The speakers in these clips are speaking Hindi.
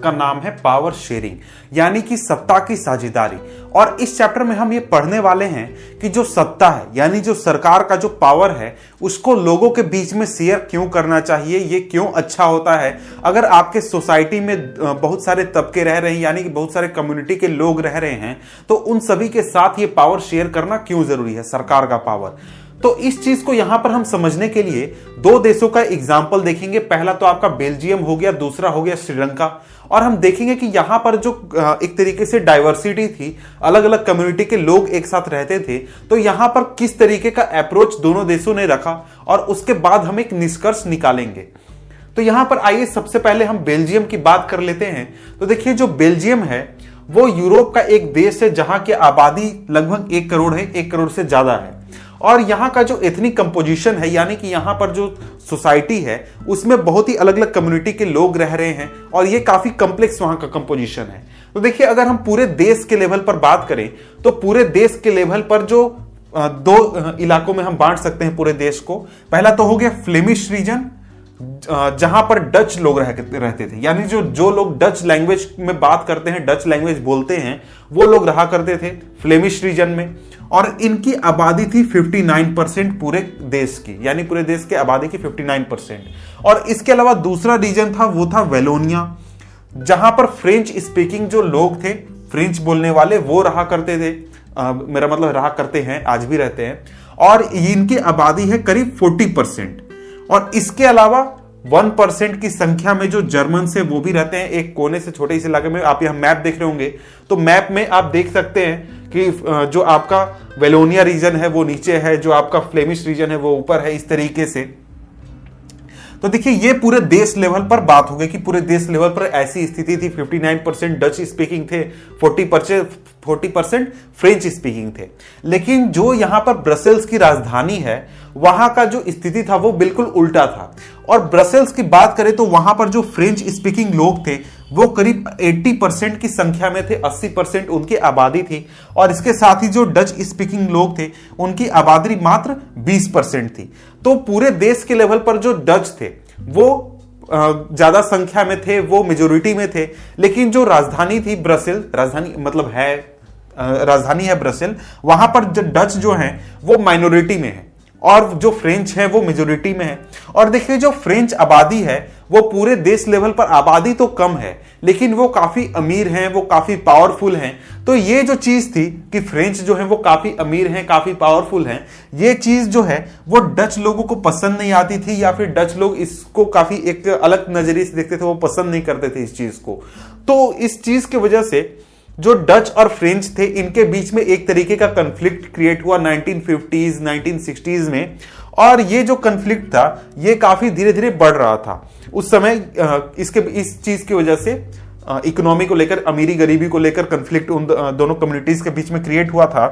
का नाम है पावर शेयरिंग यानी कि सत्ता की साझेदारी। और इस चैप्टर में हम ये पढ़ने वाले हैं कि जो सत्ता है, यानी जो सरकार का जो पावर है, उसको लोगों के बीच में शेयर क्यों करना चाहिए, ये क्यों अच्छा होता है? अगर आपके सोसाइटी में बहुत सारे तबके रह रहे हैं, यानी कि बहुत सारे कम्युनिटी के लोग रह रहे हैं तो उन सभी के साथ ये पावर शेयर करना क्यों ज़रूरी है, सरकार का पावर तो इस चीज़ को यहाँ पर हम समझने के लिए दो देशों का एग्ज़ाम्पल देखेंगे। पहला तो आपका बेल्जियम हो गया, दूसरा हो गया श्रीलंका और हम देखेंगे कि यहाँ पर जो एक तरीके से डाइवर्सिटी थी अलग अलग कम्युनिटी के लोग एक साथ रहते थे तो यहाँ पर किस तरीके का अप्रोच दोनों देशों ने रखा और उसके बाद हम एक निष्कर्ष निकालेंगे। तो यहाँ पर आइए सबसे पहले हम बेल्जियम की बात कर लेते हैं। तो देखिए, जो बेल्जियम है, वो यूरोप का एक देश है जहाँ की आबादी लगभग एक करोड़ है, एक करोड़ से ज़्यादा है। और यहाँ का जो एथनिक कंपोजिशन है यानी कि यहाँ पर जो सोसाइटी है उसमें बहुत ही अलग अलग कम्युनिटी के लोग रह रहे हैं और ये काफ़ी कम्प्लेक्स वहाँ का कंपोजिशन है। तो देखिए अगर हम पूरे देश के लेवल पर बात करें तो पूरे देश के लेवल पर जो दो इलाकों में हम बांट सकते हैं पूरे देश को। पहला तो हो गया फ्लेमिश रीजन जहाँ पर डच लोग रह, रहते थे। यानी जो जो लोग डच लैंग्वेज में बात करते हैं डच लैंग्वेज बोलते हैं वो लोग रहा करते थे फ्लेमिश रीजन में। और इनकी आबादी थी 59 परसेंट पूरे देश की यानी पूरे देश की आबादी की 59 परसेंट। और इसके अलावा दूसरा रीजन था वो था वेलोनिया जहाँ पर फ्रेंच स्पीकिंग जो लोग थे फ्रेंच बोलने वाले वो रहा करते थे। आ, मेरा मतलब रहा करते हैं आज भी रहते हैं। और इनकी आबादी है करीब 40 परसेंट। और इसके अलावा वन परसेंट की संख्या में जो जर्मन से वो भी रहते हैं, एक कोने से छोटे से इलाके में, आप यहाँ मैप देख रहे होंगे। तो मैप में आप देख सकते हैं कि जो आपका वेलोनिया रीजन है, वो नीचे है, जो आपका फ्लेमिश रीजन है, वो ऊपर है, इस तरीके से। तो देखिए, ये पूरे देश लेवल पर बात हो गई कि पूरे देश लेवल पर ऐसी स्थिति थी 59 परसेंट डच स्पीकिंग थे 40 percent, forty percent French speaking थे। लेकिन जो यहाँ पर ब्रसेल्स की राजधानी है वहाँ का जो स्थिति था वो बिल्कुल उल्टा था। और ब्रसेल्स की बात करें तो वहाँ पर जो फ्रेंच स्पीकिंग लोग थे, वो करीब 80 परसेंट की संख्या में थे 80 परसेंट उनकी आबादी थी और इसके साथ ही जो डच स्पीकिंग लोग थे, उनकी आबादी मात्र 20 परसेंट थी। तो पूरे देश के लेवल पर जो डच थे, वो ज़्यादा संख्या में थे, वो मेजोरिटी में थे। लेकिन जो राजधानी थी ब्रसिल, राजधानी मतलब है राजधानी है ब्रसिल, वहाँ पर डच जो है, वो माइनॉरिटी में है। और जो फ्रेंच है, वो मेजोरिटी में है। और देखिए, जो फ्रेंच आबादी है, वो पूरे देश लेवल पर आबादी तो कम है, लेकिन वो काफ़ी अमीर हैं, वो काफ़ी पावरफुल हैं। तो ये जो चीज़ थी कि फ्रेंच जो है, वो काफ़ी अमीर हैं, काफ़ी पावरफुल हैं, ये चीज़ जो है, वो डच लोगों को पसंद नहीं आती थी, या फिर डच लोग इसको काफ़ी एक अलग नज़रिए से देखते थे, वो पसंद नहीं करते थे इस चीज़ को। तो इस चीज़ की वजह से जो डच और फ्रेंच थे, इनके बीच में एक तरीके का कंफ्लिक्ट क्रिएट हुआ 1950s 1960s में। और ये जो कंफ्लिक्ट था, ये काफ़ी धीरे धीरे बढ़ रहा था। उस समय इसके, इस चीज़ की वजह से इकोनॉमी को लेकर, अमीरी गरीबी को लेकर कंफ्लिक्ट उन दोनों कम्युनिटीज के बीच में क्रिएट हुआ था।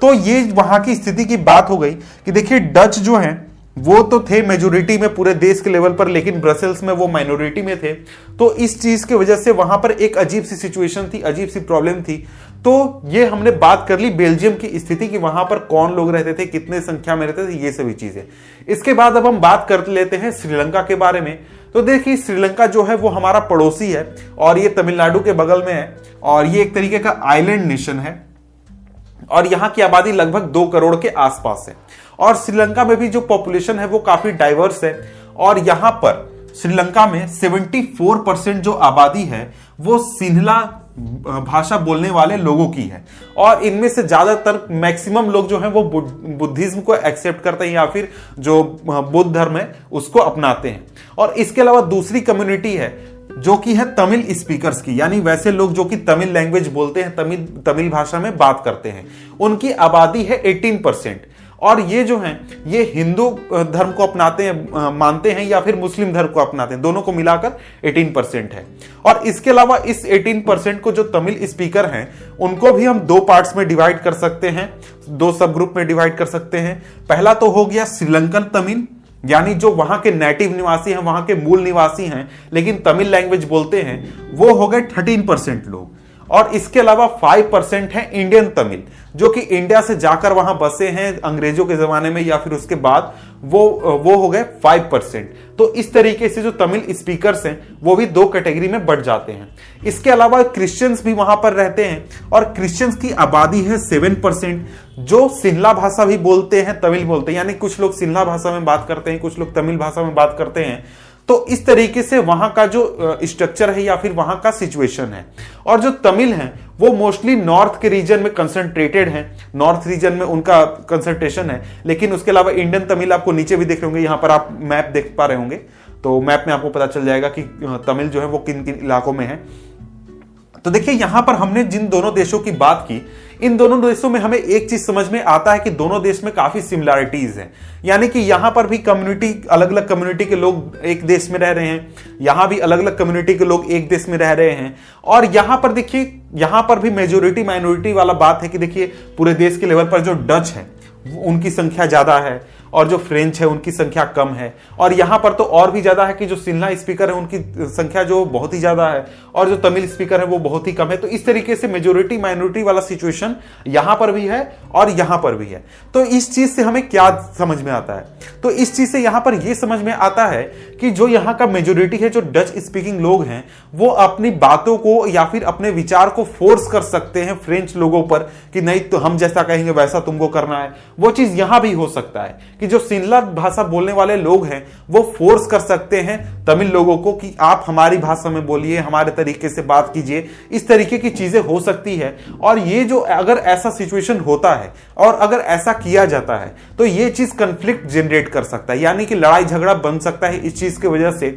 तो ये वहाँ की स्थिति की बात हो गई कि देखिए, डच जो है वो तो थे मेजोरिटी में पूरे देश के लेवल पर, लेकिन ब्रसेल्स में वो माइनॉरिटी में थे। तो इस चीज़ की वजह से वहाँ पर एक अजीब सी सिचुएशन थी, अजीब सी प्रॉब्लम थी। तो ये हमने बात कर ली बेल्जियम की स्थिति कि वहाँ पर कौन लोग रहते थे, कितने संख्या में रहते थे, ये सभी चीज़ें। इसके बाद अब हम बात कर लेते हैं श्रीलंका के बारे में। तो देखिए, श्रीलंका जो है वो हमारा पड़ोसी है और ये तमिलनाडु के बगल में है और ये एक तरीके का आइलैंड नेशन है और यहाँ की आबादी लगभग दो करोड़ के आसपास है। और श्रीलंका में भी जो पॉपुलेशन है वो काफ़ी डाइवर्स है। और यहाँ पर श्रीलंका में 74 परसेंट जो आबादी है, वो सिन्हला भाषा बोलने वाले लोगों की है। और इनमें से ज़्यादातर मैक्सिमम लोग जो हैं वो बुद्धिज्म को एक्सेप्ट करते हैं या फिर जो बुद्ध धर्म है, उसको अपनाते हैं। और इसके अलावा दूसरी कम्युनिटी है, जो कि है तमिल स्पीकर्स की। यानी वैसे लोग जो कि तमिल लैंग्वेज बोलते हैं, तमिल तमिल भाषा में बात करते हैं। उनकी आबादी है 18 परसेंट और ये जो हैं, ये हिंदू धर्म को अपनाते हैं मानते हैं या फिर मुस्लिम धर्म को अपनाते हैं, दोनों को मिलाकर 18 परसेंट है। और इसके अलावा इस 18 परसेंट को जो तमिल स्पीकर हैं, उनको भी हम दो पार्ट्स में डिवाइड कर सकते हैं, दो सब ग्रुप में डिवाइड कर सकते हैं। पहला तो हो गया श्रीलंकन तमिल, यानी जो वहाँ के नेटिव निवासी हैं, वहाँ के मूल निवासी हैं, लेकिन तमिल लैंग्वेज बोलते हैं, वो हो गए थर्टीन परसेंट लोग। और इसके अलावा फाइव परसेंट है इंडियन तमिल जो कि इंडिया से जाकर वहाँ बसे हैं अंग्रेज़ों के जमाने में या फिर उसके बाद, वो वो हो गए फाइव परसेंट तो इस तरीके से जो तमिल स्पीकर्स हैं, वो भी दो कैटेगरी में बढ़ जाते हैं। इसके अलावा क्रिश्चियंस भी वहाँ पर रहते हैं और क्रिश्चियंस की आबादी है सेवन परसेंट जो सिन्ला भाषा भी बोलते हैं, तमिल बोलते हैं। यानी कुछ लोग सिन्ला भाषा में बात करते हैं, कुछ लोग तमिल भाषा में बात करते हैं। तो इस तरीके से वहाँ का जो स्ट्रक्चर है या फिर वहाँ का सिचुएशन है। और जो तमिल है, वो मोस्टली नॉर्थ के रीजन में कंसंट्रेटेड है। नॉर्थ रीजन में उनका कंसंट्रेशन है। लेकिन उसके अलावा इंडियन तमिल आपको नीचे भी देख रहे होंगे, यहाँ पर आप मैप देख पा रहे होंगे। तो मैप में आपको पता चल जाएगा कि तमिल जो है वो किन किन इलाकों में है। तो देखिए, यहाँ पर हमने जिन दोनों देशों की बात की इन दोनों देशों में हमें एक चीज़ समझ में आता है कि दोनों देश में काफ़ी सिमिलैरिटीज हैं। यानी कि यहाँ पर भी कम्युनिटी अलग अलग कम्युनिटी के लोग एक देश में रह रहे हैं। यहाँ भी अलग अलग कम्युनिटी के लोग एक देश में रह रहे हैं। और यहाँ पर देखिए, यहाँ पर भी मेजोरिटी माइनॉरिटी वाला बात है कि देखिए, पूरे देश के लेवल पर जो डच है, उनकी संख्या ज़्यादा है। और जो फ्रेंच है, उनकी संख्या कम है। और यहाँ पर तो और भी ज़्यादा है कि जो सिन्हा स्पीकर है, उनकी संख्या जो बहुत ही ज़्यादा है और जो तमिल स्पीकर है, वो बहुत ही कम है। तो इस तरीके से मेजोरिटी माइनॉरिटी वाला सिचुएशन यहाँ पर भी है और यहाँ पर भी है। तो इस चीज़ से हमें क्या समझ में आता है? तो इस चीज़ से यहाँ पर यह समझ में आता है कि जो यहाँ का मेजोरिटी है, जो डच स्पीकिंग लोग हैं, वो अपनी बातों को या फिर अपने विचार को फोर्स कर सकते हैं फ्रेंच लोगों पर कि नहीं तो हम जैसा कहेंगे, वैसा तुमको करना है। वो चीज़ यहाँ भी हो सकता है कि जो सिनला भाषा बोलने वाले लोग हैं, वो फोर्स कर सकते हैं तमिल लोगों को कि आप हमारी भाषा में बोलिए, हमारे तरीके से बात कीजिए। इस तरीके की चीज़ें हो सकती है। और ये जो अगर ऐसा सिचुएशन होता है, और अगर ऐसा किया जाता है तो ये चीज़ कंफ्लिक्ट जनरेट कर सकता है। यानी कि लड़ाई झगड़ा बन सकता है इस चीज़ की वजह से।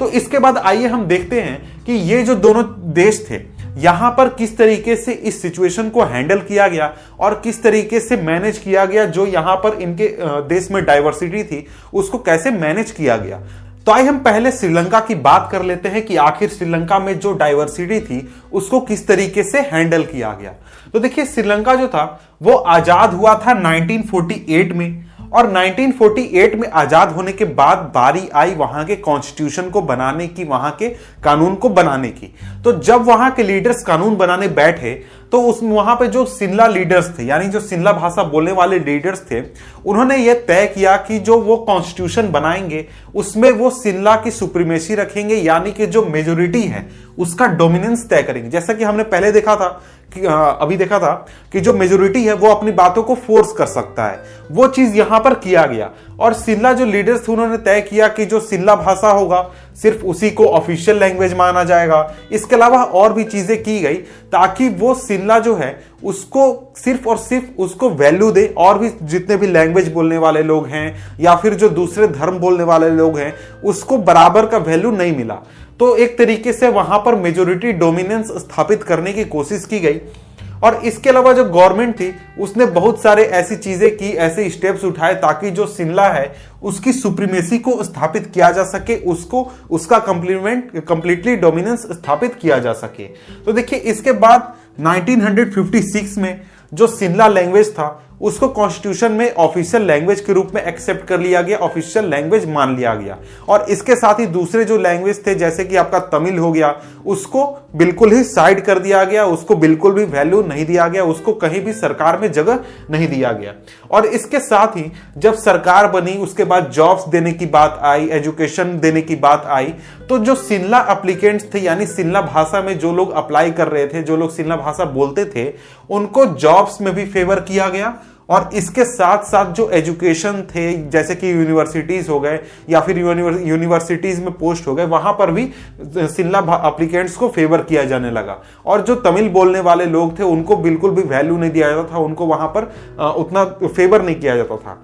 तो इसके बाद आइए हम देखते हैं कि ये जो दोनों देश थे यहाँ पर किस तरीके से इस सिचुएशन को हैंडल किया गया और किस तरीके से मैनेज किया गया, जो यहाँ पर इनके देश में डाइवर्सिटी थी, उसको कैसे मैनेज किया गया? तो आइए हम पहले श्रीलंका की बात कर लेते हैं कि आखिर श्रीलंका में जो डाइवर्सिटी थी, उसको किस तरीके से हैंडल किया गया। तो देखिए, श्रीलंका जो था, वो आज़ाद हुआ था 1948 में। और 1948 में आज़ाद होने के बाद बारी आई वहाँ के कॉन्स्टिट्यूशन को बनाने की, वहाँ के कानून को बनाने की। तो जब वहाँ के लीडर्स कानून बनाने बैठे तो उस वहाँ पे जो सिन्ला लीडर्स थे, यानी जो सिन्ला भाषा बोलने वाले लीडर्स थे, उन्होंने ये तय किया कि जो वो कॉन्स्टिट्यूशन बनाएँगे, उसमें वो सिन्ला की सुप्रीमेसी रखेंगे, यानी कि जो मेजोरिटी है, उसका डोमिनेंस तय करेंगे। जैसा कि हमने पहले देखा था कि अभी देखा था कि जो मेजोरिटी है, वो अपनी बातों को फोर्स कर सकता है। वो चीज़ यहाँ पर किया गया। और सिल्ला जो लीडर्स थे, उन्होंने तय किया कि जो सिल्ला भाषा होगा सिर्फ़ उसी को ऑफिशियल लैंग्वेज माना जाएगा। इसके अलावा और भी चीज़ें की गई ताकि वो सिल्ला जो है, उसको सिर्फ़ और सिर्फ़ उसको वैल्यू दे। और भी जितने भी लैंग्वेज बोलने वाले लोग हैं या फिर जो दूसरे धर्म बोलने वाले लोग हैं, उसको बराबर का वैल्यू नहीं मिला। तो एक तरीके से वहाँ पर मेजोरिटी डोमिनेंस स्थापित करने की कोशिश की गई। और इसके अलावा जो गवर्नमेंट थी, उसने बहुत सारे ऐसी चीज़ें की, ऐसे स्टेप्स उठाए ताकि जो शिमला है, उसकी सुप्रीमेसी को स्थापित किया जा सके, उसको, उसका कंप्लीमेंट कंप्लीटली डोमिनेंस स्थापित किया जा सके। तो देखिए, इसके बाद 1956 में जो सिमला लैंग्वेज था उसको कॉन्स्टिट्यूशन में ऑफिशियल लैंग्वेज के रूप में एक्सेप्ट कर लिया गया ऑफिशियल लैंग्वेज मान लिया गया। और इसके साथ ही दूसरे जो लैंग्वेज थे, जैसे कि आपका तमिल हो गया, उसको बिल्कुल ही साइड कर दिया गया, उसको बिल्कुल भी वैल्यू नहीं दिया गया, उसको कहीं भी सरकार में जगह नहीं दिया गया। और इसके साथ ही जब सरकार बनी, उसके बाद जॉब्स देने की बात आई एजुकेशन देने की बात आई तो जो सिन्ला अप्लीकेंट्स थे, यानी सिन्ला भाषा में जो लोग अप्लाई कर रहे थे, जो लोग सिन्ला भाषा बोलते थे, उनको जॉब्स में भी फेवर किया गया और इसके साथ साथ जो एजुकेशन थे, जैसे कि यूनिवर्सिटीज हो गए, या फिर यूनिवर्सिटीज में पोस्ट हो गए, वहाँ पर भी सिल्ला अप्लीकेंट्स को फेवर किया जाने लगा। और जो तमिल बोलने वाले लोग थे, उनको बिल्कुल भी वैल्यू नहीं दिया जाता था, उनको वहाँ पर उतना फेवर नहीं किया जाता था।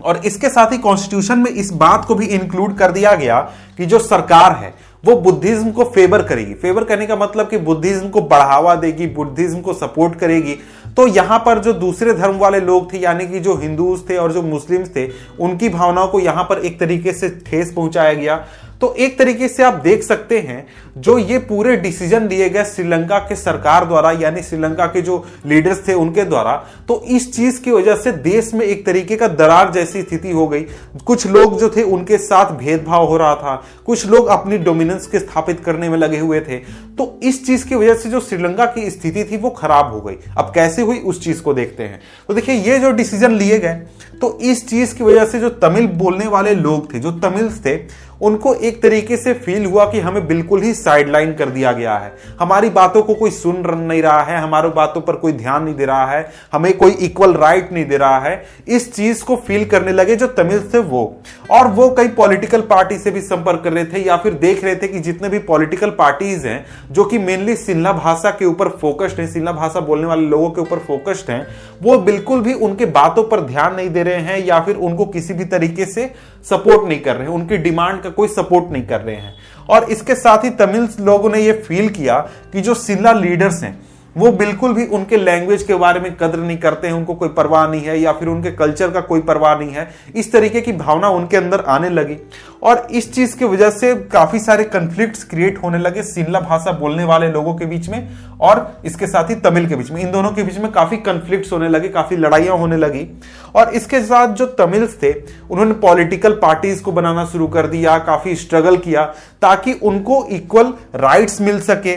और इसके साथ ही कॉन्स्टिट्यूशन में इस बात को भी इंक्लूड कर दिया गया कि जो सरकार है वो बुद्धिज्म को फेवर करेगी। फेवर करने का मतलब कि बुद्धिज्म को बढ़ावा देगी, बुद्धिज्म को सपोर्ट करेगी। तो यहाँ पर जो दूसरे धर्म वाले लोग थे, यानी कि जो हिंदूज थे और जो मुस्लिम्स थे, उनकी भावनाओं को यहाँ पर एक तरीके से ठेस पहुँचाया गया। तो एक तरीके से आप देख सकते हैं, जो ये पूरे डिसीज़न लिए गए श्रीलंका के सरकार द्वारा, यानी श्रीलंका के जो लीडर्स थे उनके द्वारा तो इस चीज़ की वजह से देश में एक तरीके का दरार जैसी स्थिति हो गई। कुछ लोग जो थे उनके साथ भेदभाव हो रहा था, कुछ लोग अपनी डोमिनेंस के स्थापित करने में लगे हुए थे। तो इस चीज़ की वजह से जो श्रीलंका की स्थिति थी, वो खराब हो गई। अब कैसे हुई, उस चीज़ को देखते हैं। तो देखिए, ये जो डिसीज़न लिए गए तो इस चीज़ की वजह से जो तमिल बोलने वाले लोग थे, जो तमिल्स थे उनको एक तरीके से फील हुआ कि हमें बिल्कुल ही साइडलाइन कर दिया गया है। हमारी बातों को कोई सुन नहीं रहा है, हमारी बातों पर कोई ध्यान नहीं दे रहा है, हमें कोई इक्वल राइट नहीं दे रहा है। इस चीज़ को फील करने लगे जो तमिल थे वो। और वो कई पॉलिटिकल पार्टी से भी संपर्क कर रहे थे या फिर देख रहे थे कि जितने भी पॉलिटिकल पार्टीज़ हैं, जो कि मेनली सिन्हा भाषा के ऊपर फोकस्ड है, सिन्हा भाषा बोलने वाले लोगों के ऊपर फोकस्ड हैं, वो बिल्कुल भी उनके बातों पर ध्यान नहीं दे रहे हैं या फिर उनको किसी भी तरीके से सपोर्ट नहीं कर रहे हैं। उनकी डिमांड का कोई सपोर्ट नहीं कर रहे हैं। और इसके साथ ही तमिल लोगों ने यह फील किया कि जो सिल्ला लीडर्स हैं वो बिल्कुल भी उनके लैंग्वेज के बारे में कदर नहीं करते हैं, उनको कोई परवाह नहीं है, या फिर उनके कल्चर का कोई परवाह नहीं है। इस तरीके की भावना उनके अंदर आने लगी। और इस चीज़ की वजह से काफ़ी सारे कंफ्लिक्ट्स क्रिएट होने लगे सिल्ला भाषा बोलने वाले लोगों के बीच में और इसके साथ ही तमिल के बीच में। इन दोनों के बीच में काफ़ी कंफ्लिक्ट्स होने लगे, काफ़ी लड़ाइयाँ होने लगी। और इसके साथ जो तमिल्स थे, उन्होंने पॉलिटिकल पार्टीज़ को बनाना शुरू कर दिया, काफ़ी स्ट्रगल किया। ताकि उनको इक्वल राइट्स मिल सके।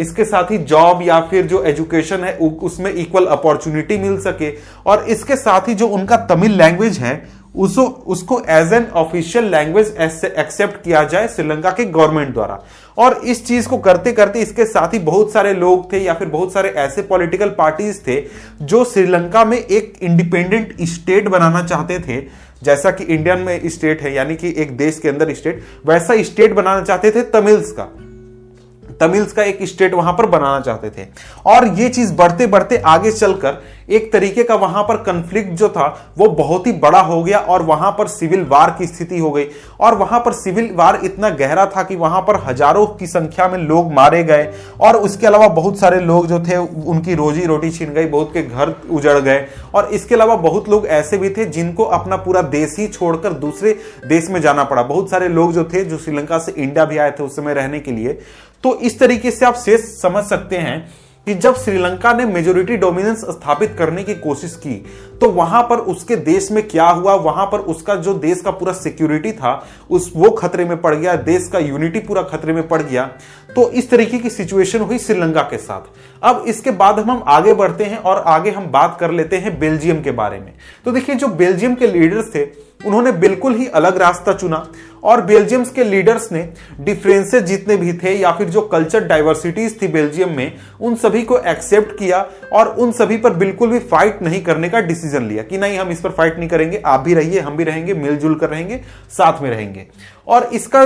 इसके साथ ही जॉब या फिर जो एजुकेशन है उसमें इक्वल अपॉर्चुनिटी मिल सके। और इसके साथ ही जो उनका तमिल लैंग्वेज है उसको उसको as an official language accept किया जाए श्रीलंका के गवर्नमेंट द्वारा। और इस चीज़ को करते करते इसके साथ ही बहुत सारे लोग थे या फिर बहुत सारे ऐसे पॉलिटिकल पार्टीज़ थे, जो श्रीलंका में एक इंडिपेंडेंट स्टेट बनाना चाहते थे। जैसा कि इंडियन में स्टेट है, यानी कि एक देश के अंदर स्टेट, वैसा स्टेट बनाना चाहते थे तमिल्स का। तमिल्स का एक स्टेट वहाँ पर बनाना चाहते थे। और ये चीज़ बढ़ते बढ़ते आगे चलकर, एक तरीके का वहाँ पर कंफ्लिक्ट जो था, वो बहुत ही बड़ा हो गया और वहाँ पर सिविल वार की स्थिति हो गई। और वहाँ पर सिविल वार इतना गहरा था कि वहाँ पर हज़ारों की संख्या में लोग मारे गए। और उसके अलावा बहुत सारे लोग जो थे, उनकी रोजी रोटी छीन गई, बहुत के घर उजड़ गए। और इसके अलावा बहुत लोग ऐसे भी थे जिनको अपना पूरा देश ही छोड़कर दूसरे देश में जाना पड़ा। बहुत सारे लोग जो थे, जो श्रीलंका से इंडिया भी आए थे उस समय रहने के लिए तो इस तरीके से आप शेष समझ सकते हैं कि जब श्रीलंका ने मेजोरिटी डोमिनेंस स्थापित करने की कोशिश की तो वहाँ पर उसके देश में क्या हुआ? वहाँ पर उसका जो देश का पूरा सिक्योरिटी था, उस वो खतरे में पड़ गया, देश का यूनिटी पूरा खतरे में पड़ गया। तो इस तरीके की सिचुएशन हुई श्रीलंका के साथ। अब इसके बाद हम हम आगे बढ़ते हैं और आगे हम बात कर लेते हैं बेल्जियम के बारे में। तो देखिए, जो बेल्जियम के लीडर्स थे उन्होंने बिल्कुल ही अलग रास्ता चुना और बेल्जियम के लीडर्स ने डिफरेंसेस जितने भी थे या फिर जो कल्चर डाइवर्सिटीज थी बेल्जियम में, उन सभी को एक्सेप्ट किया और उन सभी पर बिल्कुल भी फाइट नहीं करने का डिसीज़न लिया कि नहीं, हम इस पर फाइट नहीं करेंगे, आप भी रहिए, हम भी रहेंगे, मिलजुल कर रहेंगे, साथ में रहेंगे। और इसका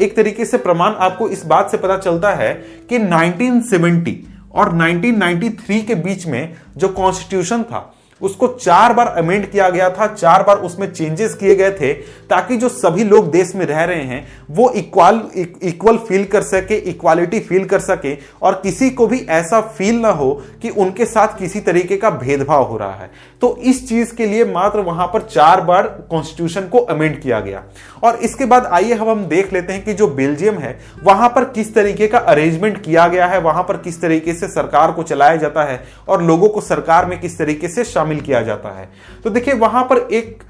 एक तरीके से प्रमाण आपको इस बात से पता चलता है कि 1970 और 1993 के बीच में जो कॉन्स्टिट्यूशन था उसको चार बार अमेंड किया गया था, चार बार उसमें चेंजेस किए गए थे, ताकि जो सभी लोग देश में रह रहे हैं, वो इक्वल इक्वल फील कर सके इक्वालिटी फील कर सके, और किसी को भी ऐसा फील ना हो कि उनके साथ किसी तरीके का भेदभाव हो रहा है। तो इस चीज़ के लिए मात्र वहाँ पर चार बार कॉन्स्टिट्यूशन को अमेंड किया गया। और इसके बाद आइए हम हम देख लेते हैं कि जो बेल्जियम है, वहाँ पर किस तरीके का अरेंजमेंट किया गया है, वहाँ पर किस तरीके से सरकार को चलाया जाता है, और लोगों को सरकार में किस तरीके से शामिल किया जाता है। तो देखिए, वहाँ पर एक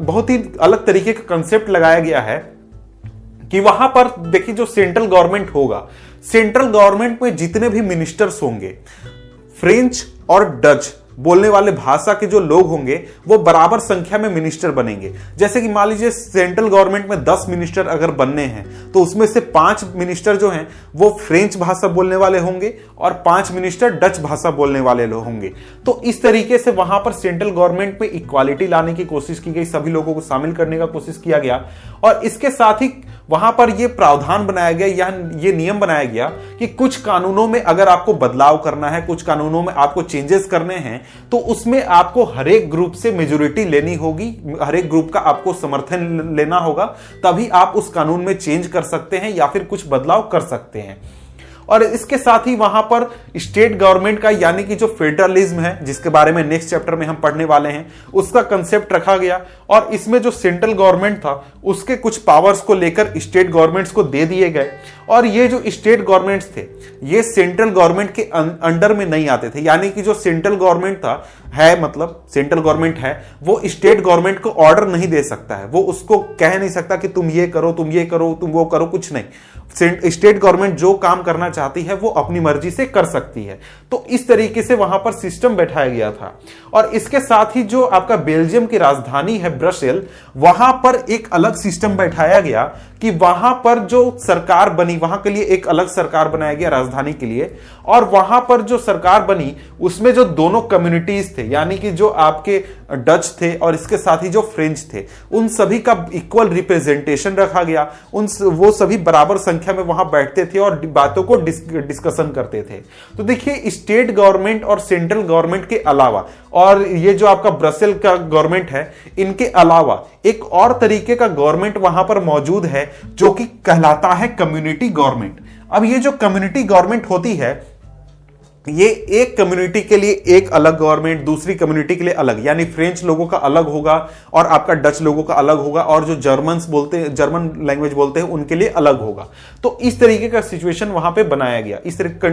बहुत ही अलग तरीके का कंसेप्ट लगाया गया है कि वहाँ पर देखिए, जो सेंट्रल गवर्नमेंट होगा सेंट्रल गवर्नमेंट में जितने भी मिनिस्टर्स होंगे फ्रेंच और डच बोलने वाले भाषा के जो लोग होंगे, वो बराबर संख्या में मिनिस्टर बनेंगे। जैसे कि मान लीजिए सेंट्रल गवर्नमेंट में दस मिनिस्टर अगर बनने हैं तो उसमें से पाँच मिनिस्टर जो हैं, वो फ्रेंच भाषा बोलने वाले होंगे और पाँच मिनिस्टर डच भाषा बोलने वाले लोग होंगे। तो इस तरीके से वहाँ पर सेंट्रल गवर्नमेंट में इक्वालिटी लाने की कोशिश की गई, सभी लोगों को शामिल करने का कोशिश किया गया। और इसके साथ ही वहाँ पर यह प्रावधान बनाया गया, या ये नियम बनाया गया कि कुछ कानूनों में अगर आपको बदलाव करना है, कुछ कानूनों में आपको चेंजेस करने हैं तो उसमें आपको हर एक ग्रुप से मेजोरिटी लेनी होगी, हर एक ग्रुप का आपको समर्थन लेना होगा, तभी आप उस कानून में चेंज कर सकते हैं या फिर कुछ बदलाव कर सकते हैं। और इसके साथ ही वहाँ पर स्टेट गवर्नमेंट का, यानी कि जो फेडरलिज्म है, जिसके बारे में नेक्स्ट चैप्टर में हम पढ़ने वाले हैं, उसका कंसेप्ट रखा गया और इसमें जो सेंट्रल गवर्नमेंट था, उसके कुछ पावर्स को लेकर स्टेट गवर्नमेंट्स को दे दिए गए। और ये जो स्टेट गवर्नमेंट्स थे, ये सेंट्रल गवर्नमेंट के अंडर में नहीं आते थे। यानी कि जो सेंट्रल गवर्नमेंट था है मतलब सेंट्रल गवर्नमेंट है, वो स्टेट गवर्नमेंट को ऑर्डर नहीं दे सकता है। वो उसको कह नहीं सकता कि तुम ये करो, तुम ये करो, तुम वो करो, कुछ नहीं। स्टेट गवर्नमेंट जो काम करना चाहती है, वो अपनी मर्ज़ी से कर सकती है। तो इस तरीके से वहाँ पर सिस्टम बैठाया गया था। और इसके साथ ही जो आपका बेल्जियम की राजधानी है ब्रसेल वहाँ पर एक अलग सिस्टम बैठाया गया कि वहाँ पर जो सरकार बनी, वहाँ के लिए एक अलग सरकार बनाया गया राजधानी के लिए। और वहाँ पर जो सरकार बनी, उसमें जो दोनों कम्युनिटीज थे यानी कि जो आपके डच थे और इसके साथ ही जो फ्रेंच थे उन सभी का इक्वल रिप्रेजेंटेशन रखा गया। उन वो सभी बराबर संख्या में वहाँ बैठते थे और बातों को डिस, डिस्कशन करते थे। तो देखिए स्टेट गवर्नमेंट और सेंट्रल गवर्नमेंट के अलावा और ये जो आपका ब्रसेल का गवर्नमेंट है इनके अलावा एक और तरीके का गवर्नमेंट वहाँ पर मौजूद है जो कि कहलाता है कम्युनिटी गवर्नमेंट अब ये जो कम्युनिटी गवर्नमेंट होती है ये एक कम्युनिटी के लिए एक अलग गवर्नमेंट दूसरी कम्युनिटी के लिए अलग। यानी फ्रेंच लोगों का अलग होगा और आपका डच लोगों का अलग होगा और जो जर्मन बोलते हैं जर्मन लैंग्वेज बोलते हैं, उनके लिए अलग होगा। तो इस तरीके का सिचुएशन वहाँ पे बनाया गया। इस तरीके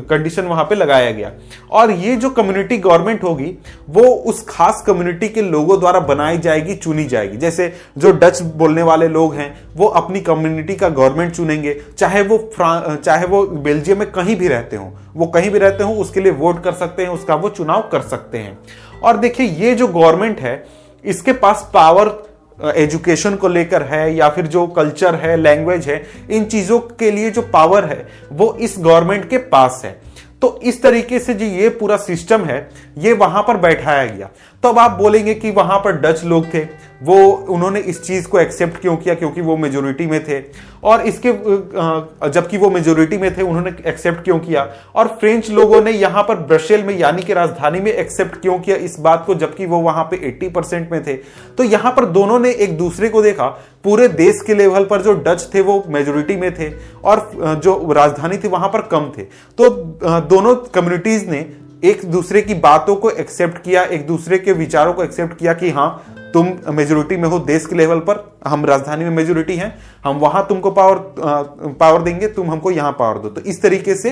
कंडीशन वहाँ पे लगाया गया। और ये जो कम्युनिटी गवर्नमेंट होगी, वो उस खास कम्युनिटी के लोगों द्वारा बनाई जाएगी, चुनी जाएगी। जैसे जो डच बोलने वाले लोग हैं, वो अपनी कम्युनिटी का गवर्नमेंट चुनेंगे। चाहे वो चाहे वो बेल्जियम में कहीं भी रहते हो। वो कहीं भी रहते हो, उसके लिए वोट कर सकते हैं, उसका वो चुनाव कर सकते हैं। और देखिए, ये जो गवर्नमेंट है, इसके पास पावर एजुकेशन को लेकर है, या फिर जो कल्चर है लैंग्वेज है, इन चीज़ों के लिए जो पावर है, वो इस गवर्नमेंट के पास है। तो इस तरीके से जो ये पूरा सिस्टम है ये वहाँ पर बैठाया गया। तो अब आप बोलेंगे कि वहाँ पर डच लोग थे। वो, उन्होंने इस चीज़ को एक्सेप्ट क्यों किया? क्योंकि वो मेजोरिटी में थे। और इसके जबकि वो मेजोरिटी में थे, उन्होंने एक्सेप्ट क्यों किया? और फ्रेंच लोगों ने यहाँ पर ब्रसेल में, यानी कि राजधानी में एक्सेप्ट क्यों किया इस बात को, जबकि वो वहाँ पे 80 परसेंट में थे? तो यहाँ पर दोनों ने एक दूसरे को देखा। पूरे देश के लेवल पर जो डच थे, वो मेजोरिटी में थे। और जो राजधानी थी, वहाँ पर कम थे। तो दोनों कम्युनिटीज ने एक दूसरे की बातों को एक्सेप्ट किया, एक दूसरे के विचारों को एक्सेप्ट किया कि हाँ तुम मेजोरिटी में हो देश के लेवल पर, हम राजधानी में मेजोरिटी हैं, हम वहाँ तुमको पावर पावर देंगे, तुम हमको यहाँ पावर दो। तो इस तरीके से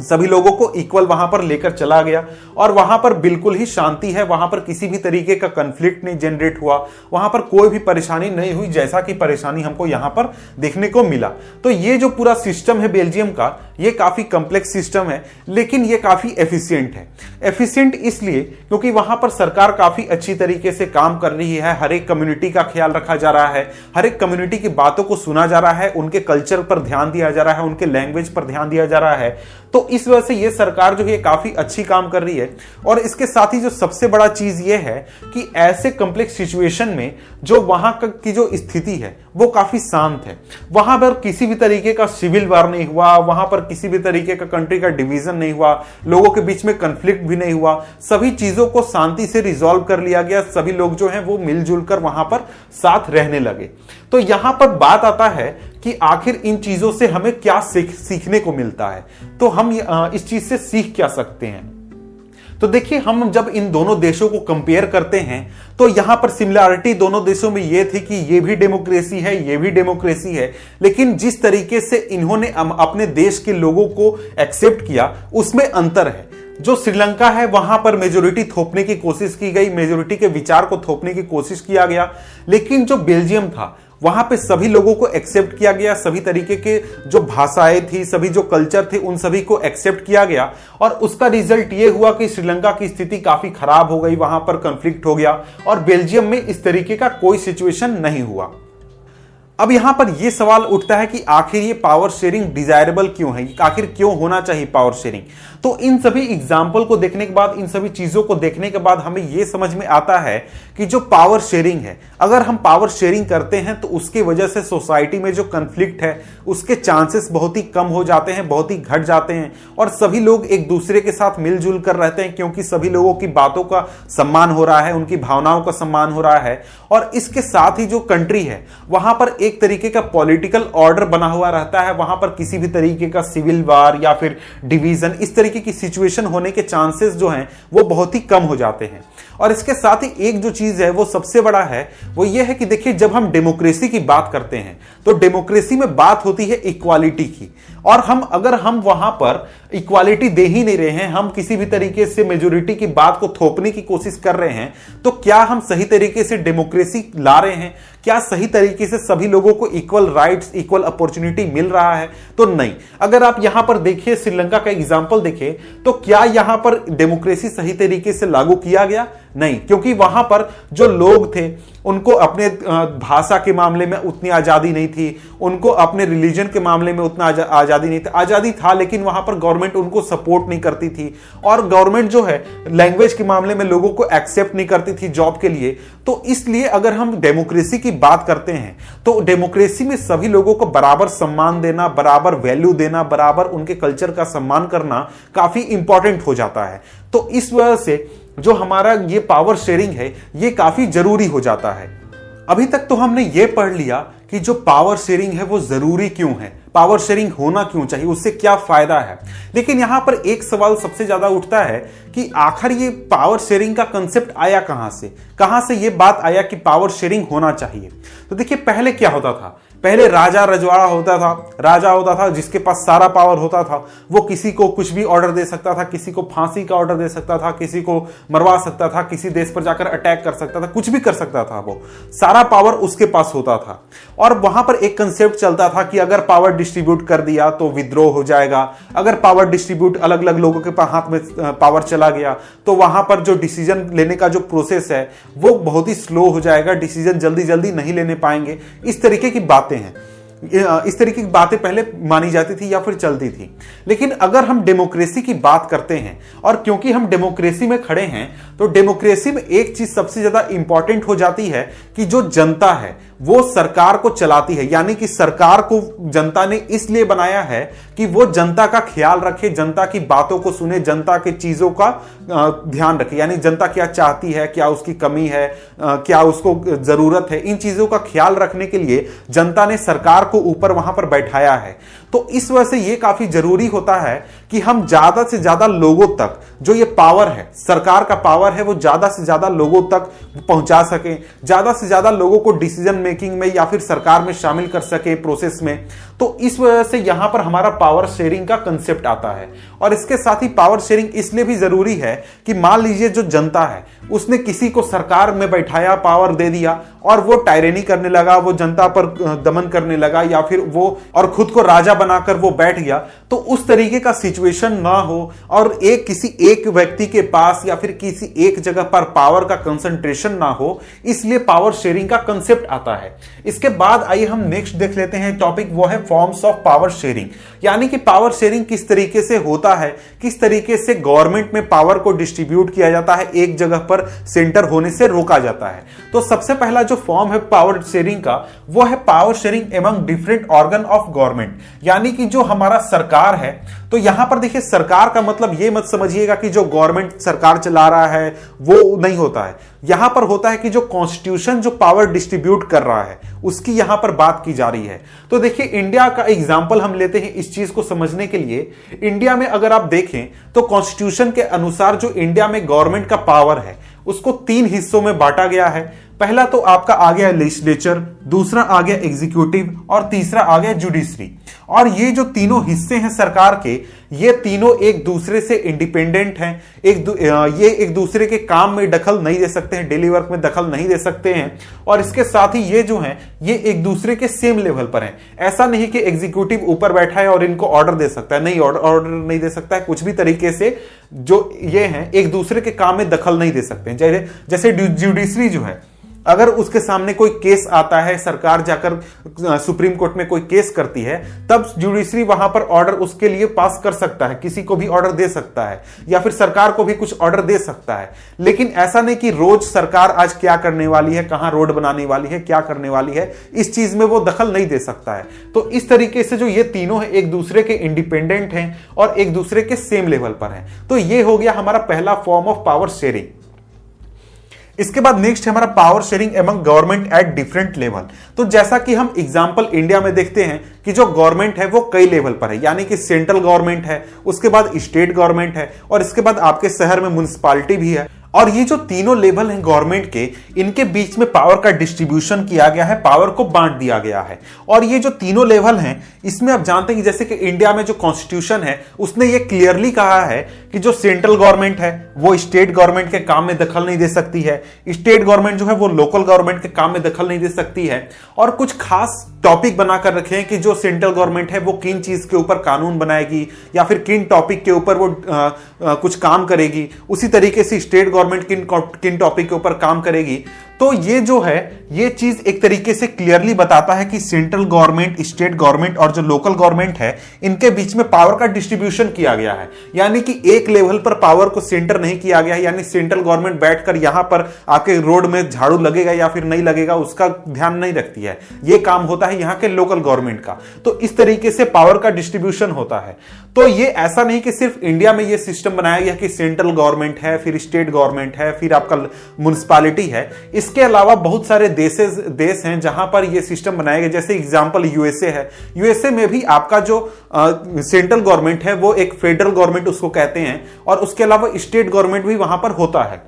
सभी लोगों को इक्वल वहाँ पर लेकर चला गया। और वहाँ पर बिल्कुल ही शांति है। वहाँ पर किसी भी तरीके का कंफ्लिक्ट नहीं जनरेट हुआ। वहाँ पर कोई भी परेशानी नहीं हुई, जैसा कि परेशानी हमको यहाँ पर देखने को मिला। तो ये जो पूरा सिस्टम है बेल्जियम का, ये काफ़ी कॉम्प्लेक्स सिस्टम है, लेकिन ये काफ़ी एफिशिएंट है। एफिशिएंट इसलिए क्योंकि वहाँ पर सरकार काफ़ी अच्छी तरीके से काम कर रही है। हर एक कम्युनिटी का ख्याल रखा जा रहा है। हर एक कम्युनिटी की बातों को सुना जा रहा है। उनके कल्चर पर ध्यान दिया जा रहा है। उनके लैंग्वेज पर ध्यान दिया जा रहा है। तो इस वजह से ये सरकार जो है काफ़ी अच्छी काम कर रही है। और इसके साथ ही जो सबसे बड़ा चीज़ ये है कि ऐसे कॉम्प्लेक्स सिचुएशन में जो वहाँ की जो स्थिति है वो काफ़ी शांत है। वहाँ पर किसी भी तरीके का सिविल वार नहीं हुआ, वहाँ पर किसी भी तरीके का कंट्री का डिवीज़न नहीं हुआ, लोगों के बीच में कंफ्लिक्ट भी नहीं हुआ। सभी चीज़ों को शांति से रिजोल्व कर लिया गया, सभी लोग जो हैं वो मिलजुल कर वहाँ पर साथ रहने लगे। तो यहाँ पर बात आता है कि आखिर इन चीज़ों से हमें क्या सीख, सीखने को मिलता है। तो हम इस चीज़ से सीख क्या सकते हैं? तो देखिए, हम जब इन दोनों देशों को कंपेयर करते हैं तो यहाँ पर सिमिलरिटी दोनों देशों में यह थी कि ये भी डेमोक्रेसी है, ये भी डेमोक्रेसी है। लेकिन जिस तरीके से इन्होंने अपने देश के लोगों को एक्सेप्ट किया, उसमें अंतर है। जो श्रीलंका है, वहाँ पर मेजोरिटी थोपने की कोशिश की गई मेजोरिटी के विचार को थोपने की कोशिश किया गया। लेकिन जो बेल्जियम था वहाँ पे सभी लोगों को एक्सेप्ट किया गया, सभी तरीके के जो भाषाएँ थी, सभी जो कल्चर थे, उन सभी को एक्सेप्ट किया गया। और उसका रिज़ल्ट ये हुआ कि श्रीलंका की स्थिति काफ़ी खराब हो गई, वहाँ पर कंफ्लिक्ट हो गया और बेल्जियम में इस तरीके का कोई सिचुएशन नहीं हुआ। अब यहाँ पर यह सवाल उठता है कि आखिर ये पावर शेयरिंग डिजायरेबल क्यों है? आखिर क्यों होना चाहिए पावर शेयरिंग तो इन सभी एग्ज़ाम्पल को देखने के बाद, इन सभी चीज़ों को देखने के बाद हमें यह समझ में आता है कि जो पावर शेयरिंग है, अगर हम पावर शेयरिंग करते हैं तो उसकी वजह से सोसाइटी में जो कंफ्लिक्ट है, उसके चांसेस बहुत ही कम हो जाते हैं, बहुत ही घट जाते हैं और सभी लोग एक दूसरे के साथ मिलजुल कर रहते हैं क्योंकि सभी लोगों की बातों का सम्मान हो रहा है, उनकी भावनाओं का सम्मान हो रहा है और इसके साथ ही जो कंट्री है, वहाँ पर एक तरीके का पॉलिटिकल ऑर्डर बना हुआ रहता है, वहाँ पर किसी भी तरीके का सिविल वार या फिर डिवीज़न इस तरीके की सिचुएशन होने के चांसेस जो हैं वो बहुत ही कम हो जाते हैं। और इसके साथ ही एक जो चीज़ है, वो सबसे बड़ा है, वो ये है कि देखिए, जब हम डेमोक्रेसी की बात करते हैं तो डेमोक्रेसी में बात होती है इक्वालिटी की। और हम, अगर हम वहाँ पर इक्वालिटी दे ही नहीं रहे हैं, हम किसी भी तरीके से मेजोरिटी की बात को थोपने की कोशिश कर रहे हैं तो क्या हम सही तरीके से डेमोक्रेसी ला रहे हैं? क्या सही तरीके से सभी लोगों को इक्वल राइट्स इक्वल अपॉर्चुनिटी मिल रहा है? तो नहीं। अगर आप यहाँ पर देखिए, श्रीलंका का एग्ज़ाम्पल देखें तो क्या यहाँ पर डेमोक्रेसी सही तरीके से लागू किया गया? नहीं, क्योंकि वहाँ पर जो लोग थे, उनको अपने भाषा के मामले में उतनी आज़ादी नहीं थी, उनको अपने रिलीजन के मामले में उतना आज़ादी नहीं थी। आज़ादी था, लेकिन वहाँ पर गवर्नमेंट उनको सपोर्ट नहीं करती थी। और गवर्नमेंट जो है लैंग्वेज के मामले में लोगों को एक्सेप्ट नहीं करती थी जॉब के लिए। तो इसलिए अगर हम डेमोक्रेसी की बात करते हैं तो डेमोक्रेसी में सभी लोगों को बराबर सम्मान देना, बराबर वैल्यू देना, बराबर उनके कल्चर का सम्मान करना काफ़ी इंपॉर्टेंट हो जाता है। तो इस वजह से जो हमारा ये पावर शेयरिंग है, ये काफ़ी ज़रूरी हो जाता है। अभी तक तो हमने ये पढ़ लिया कि जो पावर शेयरिंग है वो ज़रूरी क्यों है? पावर शेयरिंग होना क्यों चाहिए? उससे क्या फ़ायदा है? लेकिन यहाँ पर एक सवाल सबसे ज़्यादा उठता है कि आखिर ये पावर शेयरिंग का कंसेप्ट आया कहाँ से? कहाँ से ये बात आया कि पावर शेयरिंग होना चाहिए? तो देखिए, पहले क्या होता था? पहले राजा रजवाड़ा होता था, राजा होता था, जिसके पास सारा पावर होता था, वो किसी को कुछ भी ऑर्डर दे सकता था, किसी को फांसी का ऑर्डर दे सकता था, किसी को मरवा सकता था, किसी देश पर जाकर अटैक कर सकता था, कुछ भी कर सकता था वो। सारा पावर उसके पास होता था। और वहाँ पर एक कंसेप्ट चलता था कि अगर पावर डिस्ट्रीब्यूट कर दिया तो विद्रोह हो जाएगा। अगर पावर डिस्ट्रीब्यूट अलग अलग लोगों के हाथ में पावर चला गया तो वहाँ पर जो डिसीज़न लेने का जो प्रोसेस है, वो बहुत ही स्लो हो जाएगा डिसीज़न जल्दी जल्दी नहीं लेने पाएँगे। इस तरीके की बातें हैं। इस तरीके की बातें पहले मानी जाती थी या फिर चलती थी। लेकिन अगर हम डेमोक्रेसी की बात करते हैं, और क्योंकि हम डेमोक्रेसी में खड़े हैं तो डेमोक्रेसी में एक चीज़ सबसे ज़्यादा इंपॉर्टेंट हो जाती है कि जो जनता है वो सरकार को चलाती है, यानी कि सरकार को जनता ने इसलिए बनाया है कि वो जनता का ख्याल रखे, जनता की बातों को सुने, जनता के चीज़ों का ध्यान रखे। यानी जनता क्या चाहती है, क्या उसकी कमी है क्या उसको ज़रूरत है, इन चीज़ों का ख्याल रखने के लिए जनता ने सरकार को ऊपर वहाँ पर बैठाया है। तो इस वजह से ये काफ़ी ज़रूरी होता है कि हम ज़्यादा से ज़्यादा लोगों तक, जो ये पावर है, सरकार का पावर है, वो ज़्यादा से ज़्यादा लोगों तक पहुँचा सके, ज़्यादा से ज़्यादा लोगों को डिसीज़न मेकिंग में या फिर सरकार में शामिल कर सके प्रोसेस में। तो इस वजह से यहाँ पर हमारा पावर शेयरिंग का कंसेप्ट आता है। और इसके साथ ही पावर शेयरिंग इसलिए भी ज़रूरी है कि मान लीजिए जो जनता है, उसने किसी को सरकार में बैठाया पावर दे दिया, और वो टायरेनी करने लगा, वो जनता पर दमन करने लगा, या फिर वो, और खुद को राजा बनाकर वो बैठ गया तो उस तरीके का सिचुएशन ना हो, और एक किसी एक व्यक्ति के पास या फिर किसी एक जगह पर पावर का कंसंट्रेशन ना हो, इसलिए पावर शेयरिंग का कंसेप्ट आता है। इसके बाद आइए हम नेक्स्ट देख लेते हैं टॉपिक वो है फॉर्म्स ऑफ़ पावर शेयरिंग यानी कि पावर शेयरिंग किस तरीके से होता है? किस तरीके से गवर्नमेंट में पावर को डिस्ट्रीब्यूट किया जाता है? एक जगह पर सेंटर होने से रोका जाता है। तो सबसे पहला जो फॉर्म है पावर शेयरिंग का, वो है power sharing among different organ of government यानी कि जो हमारा सरकार है तो यहाँ पर देखिए, सरकार का मतलब ये मत समझिएगा कि जो गवर्नमेंट सरकार चला रहा है, वो नहीं होता है। यहाँ पर होता है कि जो कॉन्स्टिट्यूशन जो पावर डिस्ट्रीब्यूट कर रहा है, उसकी यहाँ पर बात की जा रही है। तो देखिए इंडिया का एग्ज़ाम्पल हम लेते हैं इस चीज़ को समझने के लिए। इंडिया में अगर आप देखें तो कॉन्स्टिट्यूशन के अनुसार जो इंडिया में गवर्नमेंट का पावर है, उसको तीन हिस्सों में बांटा गया है। पहला तो आपका आ गया लेजिस्लेचर दूसरा आ गया एग्जीक्यूटिव और तीसरा आ गया जुडिशरी और ये जो तीनों हिस्से हैं सरकार के, ये तीनों एक दूसरे से इंडिपेंडेंट हैं, एक ये एक दूसरे के काम में दखल नहीं दे सकते हैं डेली वर्क में दखल नहीं दे सकते हैं, और इसके साथ ही ये जो हैं, ये एक दूसरे के सेम लेवल पर हैं. ऐसा नहीं कि एग्जीक्यूटिव ऊपर बैठा है और इनको ऑर्डर दे सकता है, नहीं ऑर्डर नहीं दे सकता है, कुछ भी तरीके से जो ये हैं, एक दूसरे के काम में दखल नहीं दे सकते हैं. जैसे जैसे जुडिशरी जो है अगर उसके सामने कोई केस आता है, सरकार जाकर सुप्रीम कोर्ट में कोई केस करती है, तब जुडिशरी वहाँ पर ऑर्डर उसके लिए पास कर सकता है, किसी को भी ऑर्डर दे सकता है, या फिर सरकार को भी कुछ ऑर्डर दे सकता है। लेकिन ऐसा नहीं कि रोज सरकार आज क्या करने वाली है, कहाँ रोड बनाने वाली है, क्या करने वाली है, इस चीज़ में वो दखल नहीं दे सकता है। तो इस तरीके से जो ये तीनों है, एक दूसरे के इंडिपेंडेंट हैं और एक दूसरे के सेम लेवल पर हैं। तो ये हो गया हमारा पहला फॉर्म ऑफ़ पावर शेयरिंग इसके बाद नेक्स्ट हमारा power sharing among government at different level तो जैसा कि हम एग्जांपल इंडिया में देखते हैं कि जो गवर्नमेंट है वो कई लेवल पर है। यानी कि सेंट्रल गवर्नमेंट है, उसके बाद स्टेट गवर्नमेंट है, और इसके बाद आपके शहर में म्यूनिसपालिटी भी है। और ये जो तीनों लेवल हैं गवर्नमेंट के इनके बीच में पावर का डिस्ट्रीब्यूशन किया गया है पावर को बांट दिया गया है। और ये जो तीनों लेवल हैं इसमें आप जानते हैं कि जैसे कि इंडिया में जो कॉन्स्टिट्यूशन है उसने ये क्लियरली कहा है कि जो सेंट्रल गवर्नमेंट है वो स्टेट गवर्नमेंट के काम में दखल नहीं दे सकती है। स्टेट गवर्नमेंट जो है वो लोकल गवर्नमेंट के काम में दखल नहीं दे सकती है। और कुछ खास टॉपिक बनाकर रखे कि जो सेंट्रल गवर्नमेंट है वो किन चीज़ के ऊपर कानून बनाएगी या फिर किन टॉपिक के ऊपर वो आ, आ, कुछ काम करेगी। उसी तरीके से स्टेट गवर्नमेंट किन किन टॉपिक के ऊपर काम करेगी तो ये जो है, ये चीज़ एक तरीके से क्लियरली बताता है कि सेंट्रल गवर्नमेंट स्टेट गवर्नमेंट और जो लोकल गवर्नमेंट है, इनके बीच में पावर का डिस्ट्रीब्यूशन किया गया है। यानी कि एक लेवल पर पावर को सेंटर नहीं किया गया है, यानी सेंट्रल गवर्नमेंट बैठकर यहाँ पर आपके रोड में झाड़ू लगेगा या फिर नहीं लगेगा, उसका ध्यान नहीं रखती है। ये काम होता है यहाँ के लोकल गवर्नमेंट का। तो इस तरीके से पावर का डिस्ट्रीब्यूशन होता है। तो ये ऐसा नहीं कि सिर्फ़ इंडिया में ये सिस्टम बनाया गया कि सेंट्रल गवर्नमेंट है, फिर स्टेट गवर्नमेंट है, फिर आपका म्यूनिसपालिटी है। इसके अलावा बहुत सारे देशेस, देश हैं जहाँ पर ये सिस्टम बनाया गया। जैसे एग्जांपल यूएसए है। यूएसए में भी आपका जो सेंट्रल गवर्नमेंट है, वो एक फेडरल गवर्नमेंट उसको कहते हैं और उसके अलावा स्टेट गवर्नमेंट भी वहाँ पर होता है।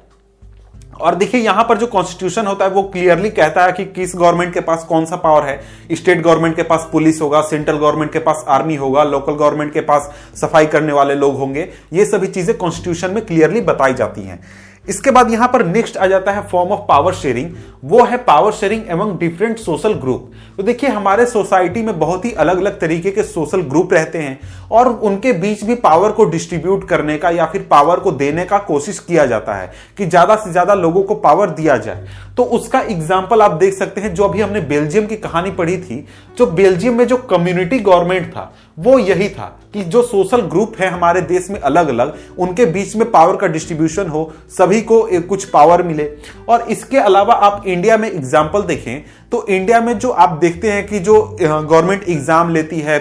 और देखिए, यहाँ पर जो कॉन्स्टिट्यूशन होता है, वो क्लियरली कहता है कि किस गवर्नमेंट के पास कौन सा पावर है। स्टेट गवर्नमेंट के पास पुलिस होगा सेंट्रल गवर्नमेंट के पास आर्मी होगा लोकल गवर्नमेंट के पास सफ़ाई करने वाले लोग होंगे। ये सभी चीज़ें कॉन्स्टिट्यूशन में क्लियरली बताई जाती हैं। इसके बाद यहाँ पर नेक्स्ट आ जाता है फॉर्म ऑफ़ पावर शेयरिंग वो है पावर शेयरिंग एवं डिफरेंट सोशल ग्रुप तो देखिए, हमारे सोसाइटी में बहुत ही अलग अलग तरीके के सोशल ग्रुप रहते हैं। और उनके बीच भी पावर को डिस्ट्रीब्यूट करने का या फिर पावर को देने का कोशिश किया जाता है कि ज़्यादा से ज़्यादा लोगों को पावर दिया जाए। तो उसका एग्ज़ाम्पल आप देख सकते हैं, जो अभी हमने बेल्जियम की कहानी पढ़ी थी, जो बेल्जियम में जो कम्युनिटी गवर्नमेंट था, वो यही था कि जो सोशल ग्रुप है हमारे देश में अलग अलग उनके बीच में पावर का डिस्ट्रीब्यूशन हो, सभी को कुछ पावर मिले। और इसके अलावा आप इंडिया में एग्ज़ाम्पल देखें तो इंडिया में जो आप देखते हैं कि जो गवर्नमेंट एग्ज़ाम लेती है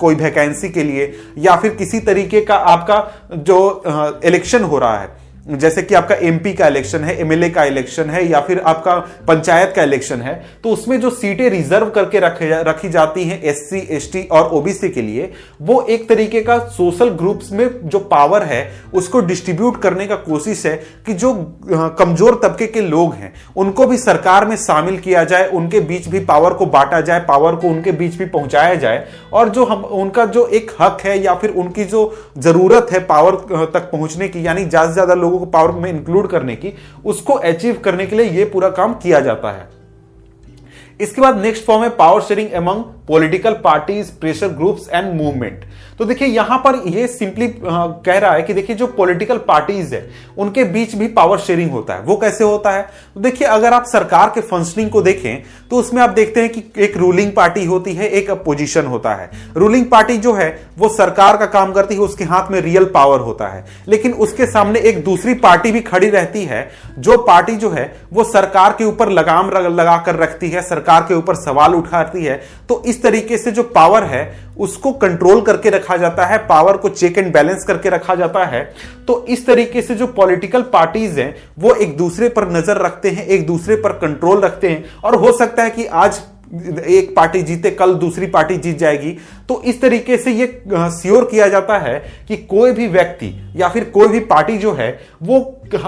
कोई वैकेंसी के लिए, या फिर किसी तरीके का आपका जो इलेक्शन हो रहा है जैसे कि आपका एमपी का इलेक्शन है एमएलए का इलेक्शन है, या फिर आपका पंचायत का इलेक्शन है तो उसमें जो सीटें रिज़र्व करके रखे रखी जाती हैं एससी एसटी और ओबीसी के लिए, वो एक तरीके का सोशल ग्रुप्स में जो पावर है, उसको डिस्ट्रीब्यूट करने का कोशिश है कि जो कमज़ोर तबके के लोग हैं, उनको भी सरकार में शामिल किया जाए, उनके बीच भी पावर को बांटा जाए पावर को उनके बीच भी पहुँचाया जाए, और जो हम, उनका जो एक हक है या फिर उनकी जो ज़रूरत है पावर तक पहुँचने की, यानी ज़्यादा से ज़्यादा लोग लोगों को पावर में इंक्लूड करने की, उसको अचीव करने के लिए यह पूरा काम किया जाता है। इसके बाद नेक्स्ट फॉर्म है power sharing among political parties pressure groups and movement तो देखिए, यहाँ पर ये सिंपली कह रहा है कि देखिए, जो पॉलिटिकल पार्टीज़ है, उनके बीच भी पावर शेयरिंग होता है। वो कैसे होता है? तो देखिए, अगर आप सरकार के फंक्शनिंग को देखें तो उसमें आप देखते हैं कि एक रूलिंग पार्टी होती है, एक अपोजिशन होता है। रूलिंग पार्टी जो है, वो सरकार का काम करती है, उसके हाथ में रियल पावर होता है। लेकिन उसके सामने एक दूसरी पार्टी भी खड़ी रहती है, जो पार्टी जो है, वो सरकार के ऊपर लगाम लगाकर रखती है, सरकार के ऊपर सवाल उठाती है तो इस तरीके से जो पावर है, उसको कंट्रोल करके रखा जाता है पावर को चेक एंड बैलेंस करके रखा जाता है। तो इस तरीके से जो पॉलिटिकल पार्टीज़ हैं, वो एक दूसरे पर नज़र रखते हैं, एक दूसरे पर कंट्रोल रखते हैं। और हो सकता है कि आज एक पार्टी जीते कल दूसरी पार्टी जीत जाएगी। तो इस तरीके से ये श्योर किया जाता है कि कोई भी व्यक्ति या फिर कोई भी पार्टी जो है वो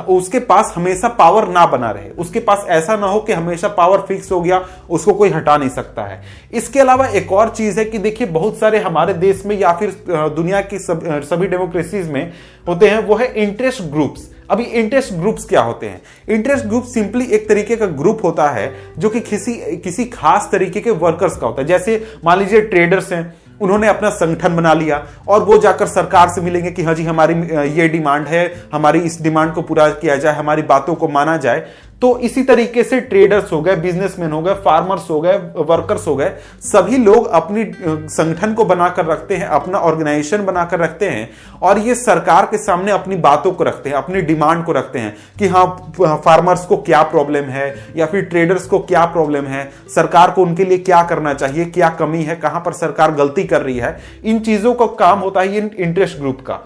उसके पास हमेशा पावर ना बना रहे। उसके पास ऐसा ना हो कि हमेशा पावर फिक्स हो गया उसको कोई हटा नहीं सकता है। इसके अलावा एक और चीज़ है कि देखिए बहुत सारे हमारे देश में या फिर दुनिया की सब, सभी डेमोक्रेसीज में होते हैं वो है इंटरेस्ट ग्रुप्स। अभी इंटरेस्ट ग्रुप्स क्या होते हैं? इंटरेस्ट ग्रुप सिंपली एक तरीके का ग्रुप होता है जो कि किसी किसी खास तरीके के वर्कर्स का होता है। जैसे मान लीजिए ट्रेडर्स हैं, उन्होंने अपना संगठन बना लिया और वो जाकर सरकार से मिलेंगे कि हाँ जी, हमारी, ये डिमांड है, हमारी इस डिमांड को पूरा किया जाए, हमारी बातों को माना जाए। तो इसी तरीके से ट्रेडर्स हो गए बिजनेसमैन हो गए फार्मर्स हो गए वर्कर्स हो गए, सभी लोग अपनी संगठन को बनाकर रखते हैं, अपना ऑर्गेनाइजेशन बनाकर रखते हैं और ये सरकार के सामने अपनी बातों को रखते हैं, अपनी डिमांड को रखते हैं कि हाँ फार्मर्स को क्या प्रॉब्लम है या फिर ट्रेडर्स को क्या प्रॉब्लम है, सरकार को उनके लिए क्या करना चाहिए, क्या कमी है, कहाँ पर सरकार गलती कर रही है। इन चीज़ों का काम होता है ये इंटरेस्ट ग्रुप का।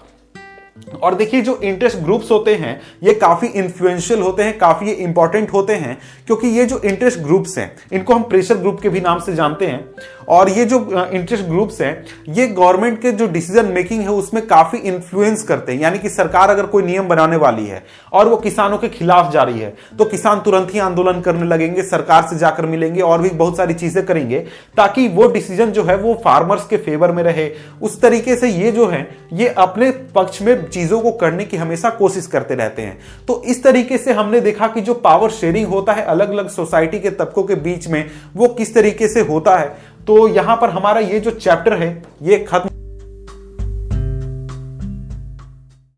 और देखिए, जो इंटरेस्ट ग्रुप्स होते हैं, ये काफ़ी इन्फ्लुएंशियल होते हैं, काफ़ी इंपॉर्टेंट होते हैं, क्योंकि ये जो इंटरेस्ट ग्रुप्स हैं, इनको हम प्रेशर ग्रुप के भी नाम से जानते हैं, और ये जो इंटरेस्ट ग्रुप्स हैं, ये गवर्नमेंट के जो डिसीज़न मेकिंग है, उसमें काफ़ी इंफ्लुएंस करते हैं। यानी कि सरकार अगर कोई नियम बनाने वाली है, और वो किसानों के खिलाफ जा रही है तो किसान तुरंत ही आंदोलन करने लगेंगे, सरकार से जाकर मिलेंगे, और भी बहुत सारी चीज़ें करेंगे, ताकि वो डिसीज़न जो है, वो फार्मर्स के फेवर में रहे। उस तरीके से ये जो है, ये अपने पक्ष में चीज़ों को करने की हमेशा कोशिश करते रहते हैं। तो इस तरीके से हमने देखा कि जो पावर शेयरिंग होता है अलग अलग सोसाइटी के तबकों के बीच में, वो किस तरीके से होता है। तो यहाँ पर हमारा ये जो चैप्टर है, ये खत्म